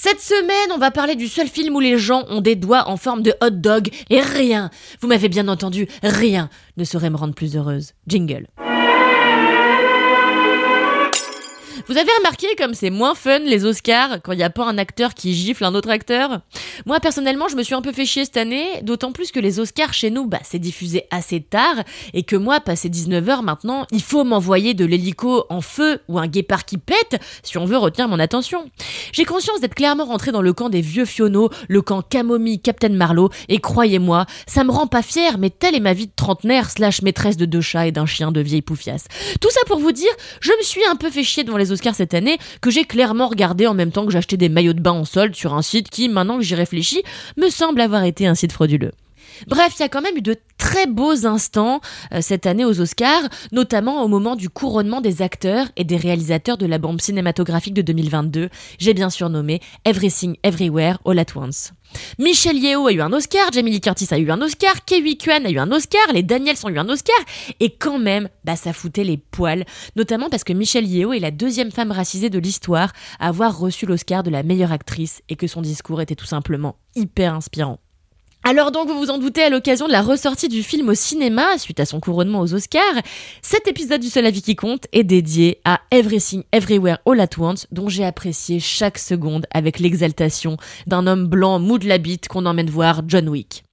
Cette semaine, on va parler du seul film où les gens ont des doigts en forme de hot dog et rien, vous m'avez bien entendu, rien ne saurait me rendre plus heureuse. Jingle. Vous avez remarqué comme c'est moins fun les Oscars quand il n'y a pas un acteur qui gifle un autre acteur? Moi personnellement je me suis un peu fait chier cette année, d'autant plus que les Oscars chez nous bah, c'est diffusé assez tard et que moi passé 19h maintenant il faut m'envoyer de l'hélico en feu ou un guépard qui pète si on veut retenir mon attention. J'ai conscience d'être clairement rentré dans le camp des vieux fionneaux, le camp camomille Captain Marlowe et croyez-moi ça me rend pas fier mais telle est ma vie de trentenaire slash maîtresse de deux chats et d'un chien de vieille poufiasse. Tout ça pour vous dire je me suis un peu fait chier devant les Oscars cette année que j'ai clairement regardé en même temps que j'achetais des maillots de bain en solde sur un site qui, maintenant que j'y réfléchis, me semble avoir été un site frauduleux. Bref, il y a quand même eu de très beaux instants euh, cette année aux Oscars, notamment au moment du couronnement des acteurs et des réalisateurs de la bombe cinématographique de 2022. J'ai bien surnommé Everything Everywhere All at Once. Michelle Yeoh a eu un Oscar, Jamie Lee Curtis a eu un Oscar, Kiwi Kwan a eu un Oscar, les Daniels ont eu un Oscar, et quand même, bah ça foutait les poils, notamment parce que Michelle Yeoh est la deuxième femme racisée de l'histoire à avoir reçu l'Oscar de la meilleure actrice et que son discours était tout simplement hyper inspirant. Alors donc, vous vous en doutez, à l'occasion de la ressortie du film au cinéma, suite à son couronnement aux Oscars, cet épisode du Seul Avis qui compte est dédié à Everything Everywhere All at Once, dont j'ai apprécié chaque seconde avec l'exaltation d'un homme blanc mou de la bite qu'on emmène voir John Wick.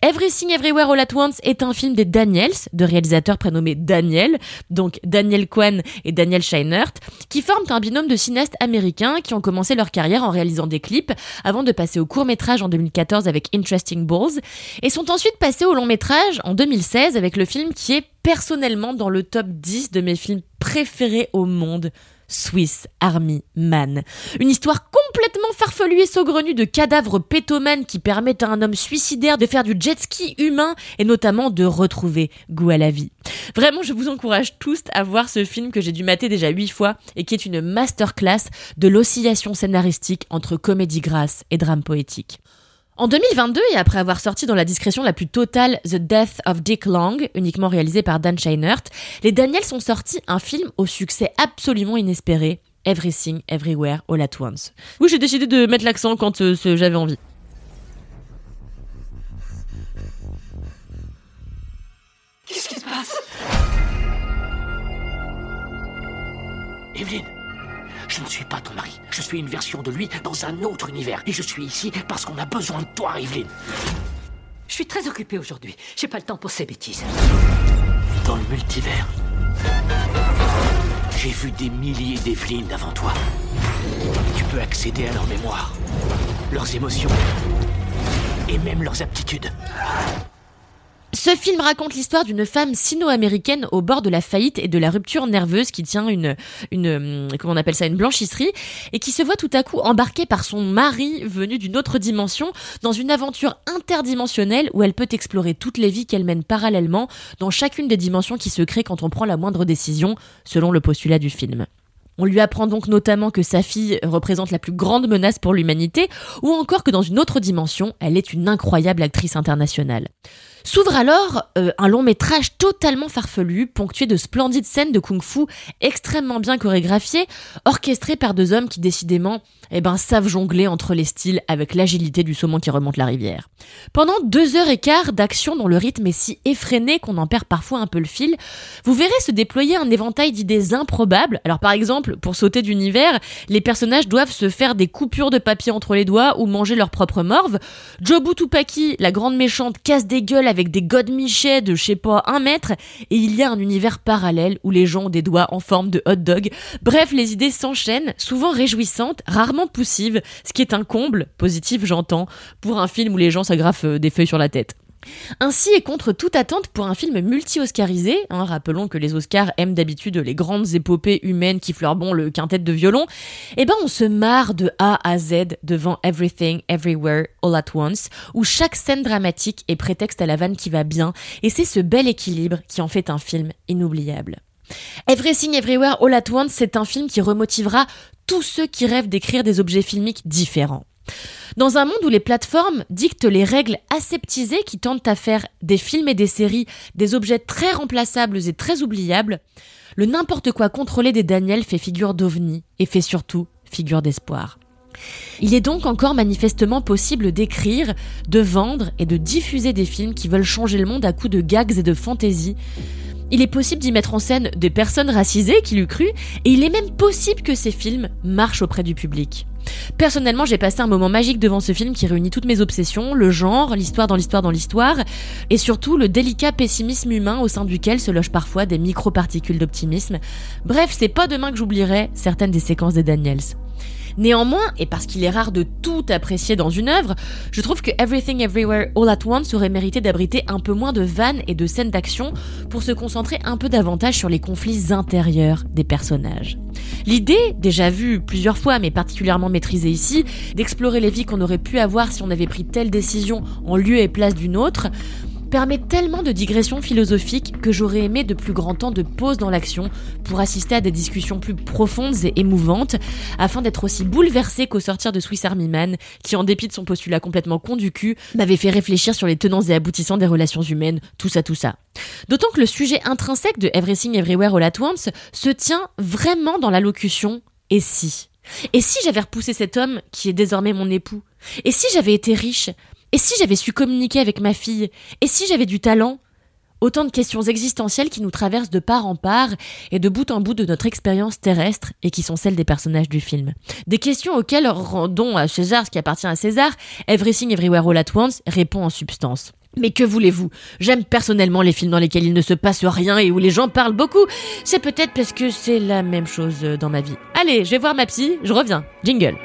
Everything Everywhere All at Once est un film des Daniels, de réalisateurs prénommés Daniel, donc Daniel Kwan et Daniel Scheinert, qui forment un binôme de cinéastes américains qui ont commencé leur carrière en réalisant des clips avant de passer au court métrage en 2014 avec Interesting Balls et sont ensuite passés au long métrage en 2016 avec le film qui est personnellement dans le top 10 de mes films préférés au monde, Swiss Army Man. Une histoire complètement farfelue et saugrenue de cadavres pétomanes qui permettent à un homme suicidaire de faire du jet ski humain et notamment de retrouver goût à la vie. Vraiment, je vous encourage tous à voir ce film que j'ai dû mater déjà huit fois et qui est une masterclass de l'oscillation scénaristique entre comédie grasse et drame poétique. En 2022, et après avoir sorti dans la discrétion la plus totale The Death of Dick Long, uniquement réalisé par Dan Scheinert, les Daniels ont sorti un film au succès absolument inespéré, Everything Everywhere All at Once. Oui, j'ai décidé de mettre l'accent quand euh, ce- j'avais envie. Qu'est-ce qui se passe? Evelyne Je ne suis pas ton suis une version de lui dans un autre univers. Et je suis ici parce qu'on a besoin de toi, Evelyne. Je suis très occupée aujourd'hui. J'ai pas le temps pour ces bêtises. Dans le multivers, j'ai vu des milliers d'Evelyne avant toi. Tu peux accéder à leur mémoire, leurs émotions et même leurs aptitudes. Ce film raconte l'histoire d'une femme sino-américaine au bord de la faillite et de la rupture nerveuse qui tient une, une, hum, comment on appelle ça, une blanchisserie et qui se voit tout à coup embarquée par son mari venu d'une autre dimension dans une aventure interdimensionnelle où elle peut explorer toutes les vies qu'elle mène parallèlement dans chacune des dimensions qui se créent quand on prend la moindre décision, selon le postulat du film. On lui apprend donc notamment que sa fille représente la plus grande menace pour l'humanité, ou encore que dans une autre dimension, elle est une incroyable actrice internationale. S'ouvre alors euh, un long métrage totalement farfelu, ponctué de splendides scènes de kung-fu extrêmement bien chorégraphiées, orchestrées par deux hommes qui décidément eh ben, savent jongler entre les styles avec l'agilité du saumon qui remonte la rivière. Pendant deux heures et quart d'action dont le rythme est si effréné qu'on en perd parfois un peu le fil, vous verrez se déployer un éventail d'idées improbables. Pour sauter d'univers, les personnages doivent se faire des coupures de papier entre les doigts ou manger leur propre morve. Jobu Tupaki, la grande méchante, casse des gueules avec des godemichets de je sais pas un mètre, et il y a un univers parallèle où les gens ont des doigts en forme de hot dog. Bref, les idées s'enchaînent, souvent réjouissantes, rarement poussives, ce qui est un comble, positif j'entends, pour un film où les gens s'agrafent euh, des feuilles sur la tête. Ainsi, et contre toute attente pour un film multi-oscarisé, hein, rappelons que les Oscars aiment d'habitude les grandes épopées humaines qui fleurent bon le quintet de violon, eh ben on se marre de A à Z devant Everything, Everywhere, All at Once, où chaque scène dramatique est prétexte à la vanne qui va bien, et c'est ce bel équilibre qui en fait un film inoubliable. Everything Everywhere All at Once, c'est un film qui remotivera tous ceux qui rêvent d'écrire des objets filmiques différents. Dans un monde où les plateformes dictent les règles aseptisées qui tentent à faire des films et des séries des objets très remplaçables et très oubliables, le n'importe quoi contrôlé des Daniels fait figure d'ovni et fait surtout figure d'espoir. Il est donc encore manifestement possible d'écrire, de vendre et de diffuser des films qui veulent changer le monde à coups de gags et de fantaisie, il est possible d'y mettre en scène des personnes racisées qui l'eût cru, et il est même possible que ces films marchent auprès du public. Personnellement, j'ai passé un moment magique devant ce film qui réunit toutes mes obsessions, le genre, l'histoire dans l'histoire dans l'histoire, et surtout le délicat pessimisme humain au sein duquel se logent parfois des micro-particules d'optimisme. Bref, c'est pas demain que j'oublierai certaines des séquences des Daniels. Néanmoins, et parce qu'il est rare de tout apprécier dans une œuvre, je trouve que Everything Everywhere All at Once aurait mérité d'abriter un peu moins de vannes et de scènes d'action pour se concentrer un peu davantage sur les conflits intérieurs des personnages. L'idée, déjà vue plusieurs fois mais particulièrement maîtrisée ici, d'explorer les vies qu'on aurait pu avoir si on avait pris telle décision en lieu et place d'une autre, permet tellement de digressions philosophiques que j'aurais aimé de plus grand temps de pause dans l'action pour assister à des discussions plus profondes et émouvantes, afin d'être aussi bouleversé qu'au sortir de Swiss Army Man, qui en dépit de son postulat complètement con m'avait fait réfléchir sur les tenants et aboutissants des relations humaines, tout ça, tout ça. D'autant que le sujet intrinsèque de Everything Everywhere All At Once se tient vraiment dans la locution et si? Et si j'avais repoussé cet homme qui est désormais mon époux? Et si j'avais été riche? Et si j'avais su communiquer avec ma fille? Et si j'avais du talent? Autant de questions existentielles qui nous traversent de part en part et de bout en bout de notre expérience terrestre et qui sont celles des personnages du film. Des questions auxquelles rendons à César ce qui appartient à César, Everything Everywhere All At Once répond en substance. Mais que voulez-vous? J'aime personnellement les films dans lesquels il ne se passe rien et où les gens parlent beaucoup. C'est peut-être parce que c'est la même chose dans ma vie. Allez, je vais voir ma psy, je reviens. Jingle.